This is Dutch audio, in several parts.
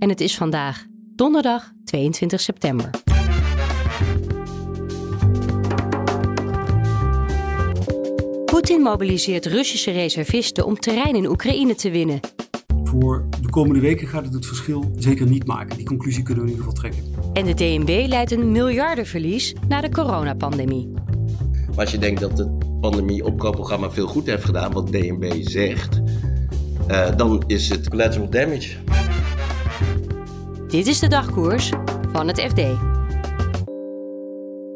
en het is vandaag donderdag 22 september. Poetin mobiliseert Russische reservisten om terrein in Oekraïne te winnen. Voor de komende weken gaat het het verschil zeker niet maken. Die conclusie kunnen we in ieder geval trekken. En de DNB leidt een miljardenverlies na de coronapandemie. Maar als je denkt dat het pandemie-opkoopprogramma veel goed heeft gedaan, wat DNB zegt, uh, dan is het collateral damage. Dit is de dagkoers van het FD.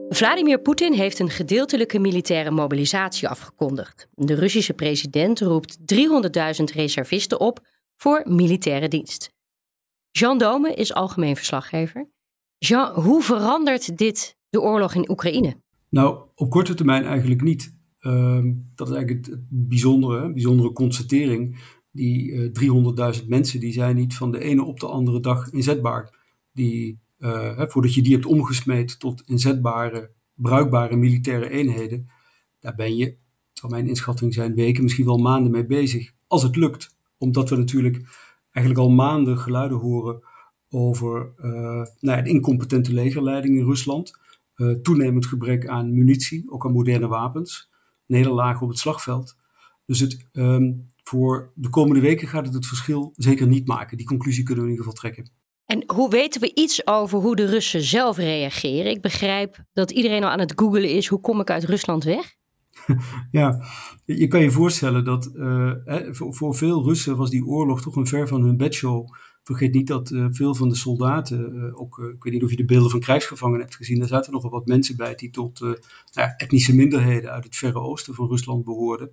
Vladimir Poetin heeft een gedeeltelijke militaire mobilisatie afgekondigd. De Russische president roept 300.000 reservisten op voor militaire dienst. Jean Dome is algemeen verslaggever. Jean, hoe verandert dit de oorlog in Oekraïne? Nou, op korte termijn eigenlijk niet. Uh, dat is eigenlijk het, bijzondere, bijzondere constatering. Die uh, eh, 300.000 mensen die zijn niet van de ene op de andere dag inzetbaar. Die, uh, hè, voordat je die hebt omgesmeed tot inzetbare, bruikbare militaire eenheden, daar ben je, zal mijn inschatting zijn, weken, misschien wel maanden mee bezig. Als het lukt. Omdat we natuurlijk eigenlijk al maanden geluiden horen over uh, nou de incompetente legerleiding in Rusland. toenemend gebrek aan munitie, ook aan moderne wapens. Nederlagen op het slagveld. Dus het, um, voor de komende weken gaat het het verschil zeker niet maken. Die conclusie kunnen we in ieder geval trekken. En hoe weten we iets over hoe de Russen zelf reageren? Ik begrijp dat iedereen al aan het googelen is: hoe kom ik uit Rusland weg? ja, je kan je voorstellen dat uh, voor, veel Russen was die oorlog toch een ver van hun bedshow. Vergeet niet dat uh, veel van de soldaten, uh, ook, ik weet niet of je de beelden van krijgsgevangenen hebt gezien, daar zaten nogal wat mensen bij die tot nou, etnische minderheden uit het Verre Oosten van Rusland behoorden.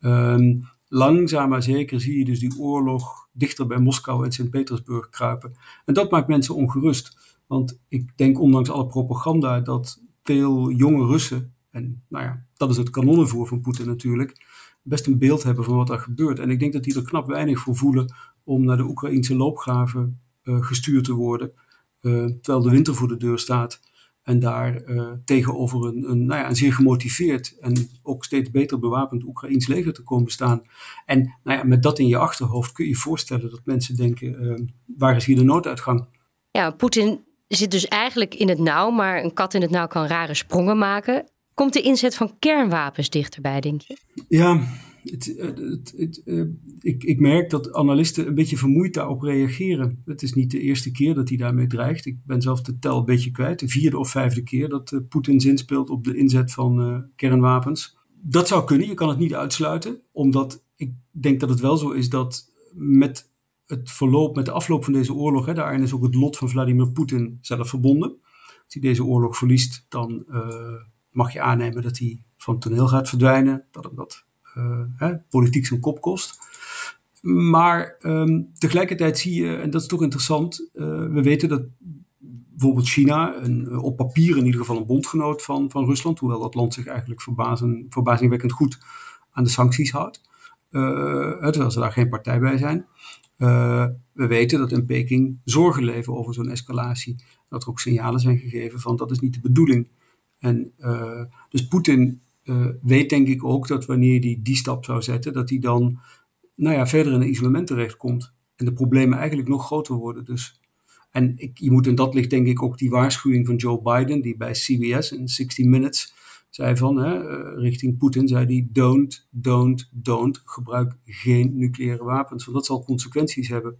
Um, langzaam maar zeker zie je dus die oorlog dichter bij Moskou en Sint-Petersburg kruipen. En dat maakt mensen ongerust. Want ik denk ondanks alle propaganda dat veel jonge Russen, en nou ja, dat is het kanonnenvoer van Poetin natuurlijk, best een beeld hebben van wat er gebeurt. En ik denk dat die er knap weinig voor voelen om naar de Oekraïnse loopgraven uh, gestuurd te worden, uh, terwijl de winter voor de deur staat. En daar uh, tegenover een, een, nou ja, een zeer gemotiveerd en ook steeds beter bewapend Oekraïns leger te komen staan. En nou ja, met dat in je achterhoofd kun je je voorstellen dat mensen denken: uh, waar is hier de nooduitgang? Ja, Poetin zit dus eigenlijk in het nauw, maar een kat in het nauw kan rare sprongen maken. Komt de inzet van kernwapens dichterbij, denk je? Ja, eh, het, het, uh, ik, ik, merk dat analisten een beetje vermoeid daarop reageren. Het is niet de eerste keer dat hij daarmee dreigt. Ik ben zelf de tel een beetje kwijt. De vierde of vijfde keer dat uh, Poetin zin speelt op de inzet van kernwapens. Dat zou kunnen, je kan het niet uitsluiten. Omdat ik denk dat het wel zo is dat met het verloop, met de afloop van deze oorlog, hè, daarin is ook het lot van Vladimir Poetin zelf verbonden. Als hij deze oorlog verliest, dan mag je aannemen dat hij van toneel gaat verdwijnen. Dat hem dat hè, politiek zijn kop kost. Maar um, tegelijkertijd zie je, en dat is toch interessant, uh, we weten dat bijvoorbeeld China, een, op papier in ieder geval een bondgenoot van, van Rusland, hoewel dat land zich eigenlijk verbazingwekkend goed aan de sancties houdt, uh, terwijl ze daar geen partij bij zijn. We weten dat in Peking zorgen leven over zo'n escalatie. Dat er ook signalen zijn gegeven van dat is niet de bedoeling. En dus Poetin uh, weet denk ik ook dat wanneer hij die stap zou zetten, dat hij dan nou ja, verder in een isolement terechtkomt. En de problemen eigenlijk nog groter worden. Dus. En ik, je moet in dat licht denk ik ook die waarschuwing van Joe Biden, die bij CBS in 60 Minutes zei van, hè, uh, richting Poetin, zei hij, don't, don't, don't, gebruik geen nucleaire wapens, want dat zal consequenties hebben.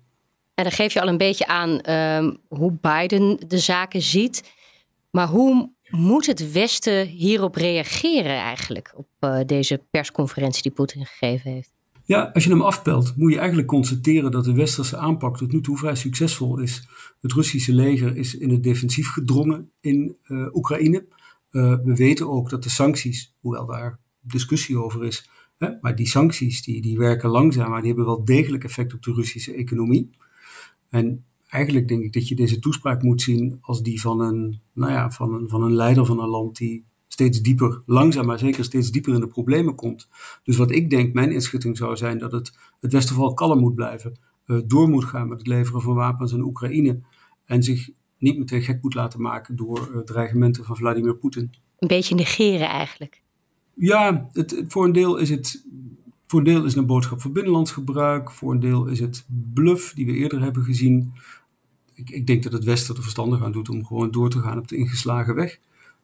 En dan geef je al een beetje aan um, hoe Biden de zaken ziet. Maar hoe moet het Westen hierop reageren eigenlijk, op uh, deze persconferentie die Poetin gegeven heeft? Ja, als je hem afpelt, moet je eigenlijk constateren dat de westerse aanpak tot nu toe vrij succesvol is. Het Russische leger is in het defensief gedrongen in uh, Oekraïne. Uh, we weten ook dat de sancties, hoewel daar discussie over is, hè, maar die sancties die, die werken langzaam, maar die hebben wel degelijk effect op de Russische economie. En eigenlijk denk ik dat je deze toespraak moet zien als die van een, nou ja, van een, van een leider van een land die steeds dieper, langzaam maar zeker steeds dieper in de problemen komt. Dus wat ik denk, mijn inschatting zou zijn dat het, het Westen vooral kalm moet blijven, uh, door moet gaan met het leveren van wapens aan Oekraïne en zich niet meteen gek moet laten maken door uh, dreigementen van Vladimir Poetin. Een beetje negeren eigenlijk. Ja, het, voor een deel is het voor een deel is het een boodschap voor binnenlands gebruik, voor een deel is het bluff die we eerder hebben gezien. Ik, ik denk dat het Westen er verstandig aan doet om gewoon door te gaan op de ingeslagen weg.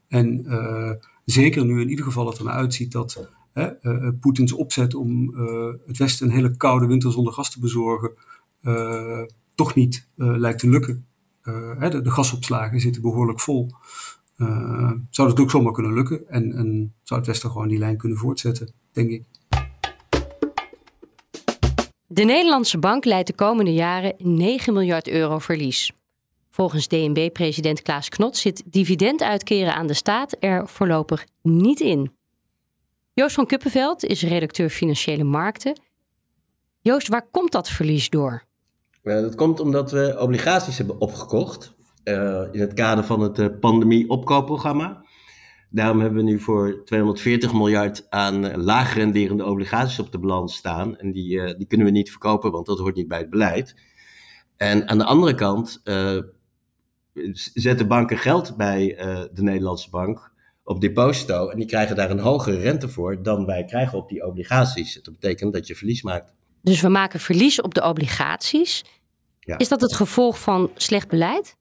En uh, zeker nu in ieder geval het er naar uitziet dat uh, Poetins opzet om het Westen een hele koude winter zonder gas te bezorgen, toch niet lijkt te lukken. De, de, gasopslagen zitten behoorlijk vol. zou dat ook zomaar kunnen lukken en, en zou het Westen gewoon die lijn kunnen voortzetten, denk ik. De Nederlandse bank leidt de komende jaren 9 miljard euro verlies. Volgens DNB-president Klaas Knot zit dividend uitkeren aan de staat er voorlopig niet in. Joost van Kuppenveld is redacteur Financiële Markten. Joost, waar komt dat verlies door? dat komt omdat we obligaties hebben opgekocht uh, in het kader van het uh, pandemie-opkoopprogramma. Daarom hebben we nu voor 240 miljard aan uh, laag renderende obligaties op de balans staan. En die, die kunnen we niet verkopen, want dat hoort niet bij het beleid. En aan de andere kant zetten banken geld bij uh, de Nederlandse bank op deposito en die krijgen daar een hogere rente voor dan wij krijgen op die obligaties. Dat betekent dat je verlies maakt. Dus we maken verlies op de obligaties. Ja. Is dat het gevolg van slecht beleid?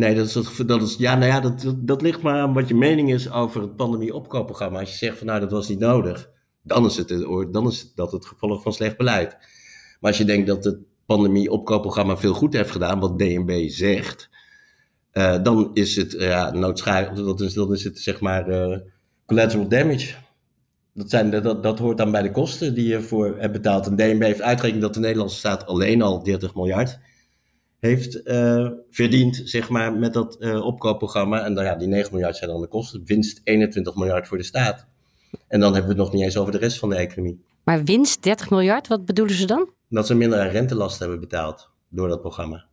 Nee, dat is, dat is, ja, nou ja, dat, dat, ligt maar aan wat je mening is over het pandemie-opkoopprogramma. Als je zegt van nou, dat was niet nodig, dan is, het, dan is dat het gevolg van slecht beleid. Maar als je denkt dat het pandemie-opkoopprogramma veel goed heeft gedaan, wat DNB zegt, uh, dan is het uh, ja, noodzakelijk, dat is, dan is het zeg maar uh, collateral damage. Dat, zijn, dat, dat hoort dan bij de kosten die je voor hebt betaald. En DNB heeft uitgerekend dat de Nederlandse staat alleen al 30 miljard heeft verdiend, zeg maar, met dat opkoopprogramma. En dan, ja, die 9 miljard zijn dan de kosten. Winst 21 miljard voor de staat. En dan hebben we het nog niet eens over de rest van de economie. Maar winst 30 miljard, wat bedoelen ze dan? Dat ze minder aan rentelast hebben betaald door dat programma.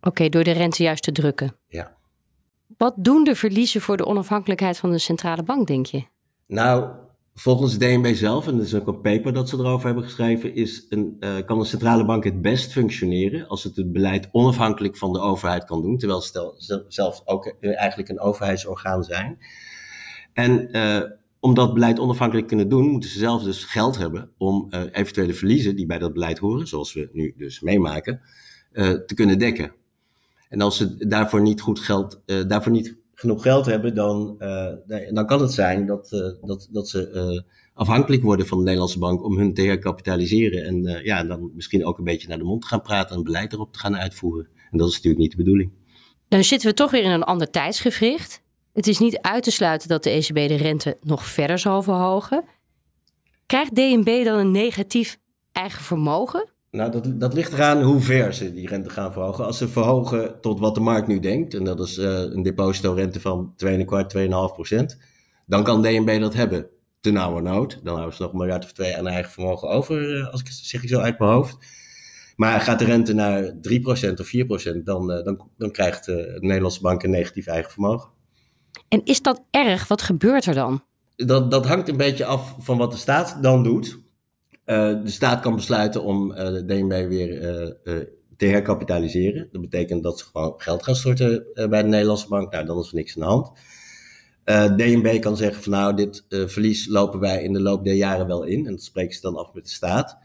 Oké, door de rente juist te drukken. Ja. Wat doen de verliezen voor de onafhankelijkheid van de centrale bank, denk je? Nou, volgens DNB zelf, en dat is ook een paper dat ze erover hebben geschreven, is een, uh, kan een centrale bank het best functioneren als het het beleid onafhankelijk van de overheid kan doen, terwijl ze zelf ook eh, eigenlijk een overheidsorgaan zijn. En uh, om dat beleid onafhankelijk kunnen doen, moeten ze zelf dus geld hebben om eventuele verliezen die bij dat beleid horen, zoals we nu dus meemaken, te kunnen dekken. En als ze daarvoor niet, goed geld, daarvoor niet genoeg geld hebben, dan, uh, dan kan het zijn dat, uh, dat, dat ze afhankelijk worden van de Nederlandse bank om hun te herkapitaliseren. En ja, dan misschien ook een beetje naar de mond gaan praten en beleid erop te gaan uitvoeren. En dat is natuurlijk niet de bedoeling. Dan zitten we toch weer in een ander tijdsgevricht. Het is niet uit te sluiten dat de ECB de rente nog verder zal verhogen. Krijgt DNB dan een negatief eigen vermogen? Nou, dat, dat ligt eraan hoe ver ze die rente gaan verhogen. Als ze verhogen tot wat de markt nu denkt, en dat is uh, een depositorente van 2,25, 2,5 procent, dan kan DNB dat hebben. Te nauwe nood. Dan houden ze nog een miljard of twee aan eigen vermogen over, uh, als ik zeg ik zo uit mijn hoofd. Maar gaat de rente naar 3% of 4%, dan, uh, dan, dan krijgt de Nederlandse bank een negatief eigen vermogen. En is dat erg? Wat gebeurt er dan? Dat, dat hangt een beetje af van wat de staat dan doet. Uh, de staat kan besluiten om uh, de DNB weer uh, te herkapitaliseren. Dat betekent dat ze gewoon geld gaan storten bij de Nederlandse bank. Nou, dan is er niks aan de hand. DNB kan zeggen van nou, dit verlies lopen wij in de loop der jaren wel in. En dat spreken ze dan af met de staat.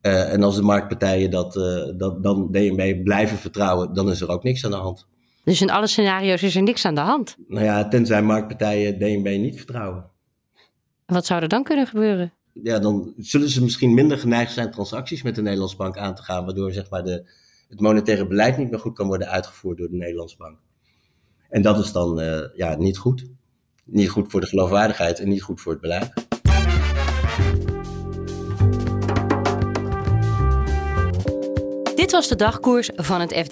en als de marktpartijen dat, dat dan DNB blijven vertrouwen, dan is er ook niks aan de hand. Dus in alle scenario's is er niks aan de hand? Nou ja, tenzij marktpartijen DNB niet vertrouwen. Wat zou er dan kunnen gebeuren? Ja, dan zullen ze misschien minder geneigd zijn transacties met de Nederlandse bank aan te gaan, waardoor zeg maar, de, het monetaire beleid niet meer goed kan worden uitgevoerd door de Nederlandse bank. En dat is dan uh, ja, niet goed. Niet goed voor de geloofwaardigheid en niet goed voor het beleid. Dit was de dagkoers van het FD.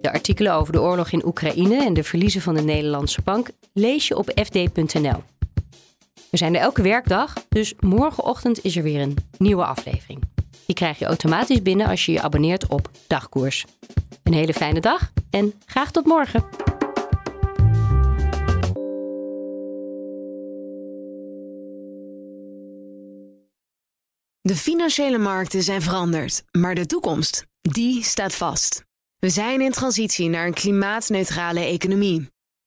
De artikelen over de oorlog in Oekraïne en de verliezen van de Nederlandse bank lees je op fd.nl. We zijn er elke werkdag, dus morgenochtend is er weer een nieuwe aflevering. Die krijg je automatisch binnen als je je abonneert op Dagkoers. Een hele fijne dag en graag tot morgen. De financiële markten zijn veranderd, maar de toekomst, die staat vast. We zijn in transitie naar een klimaatneutrale economie.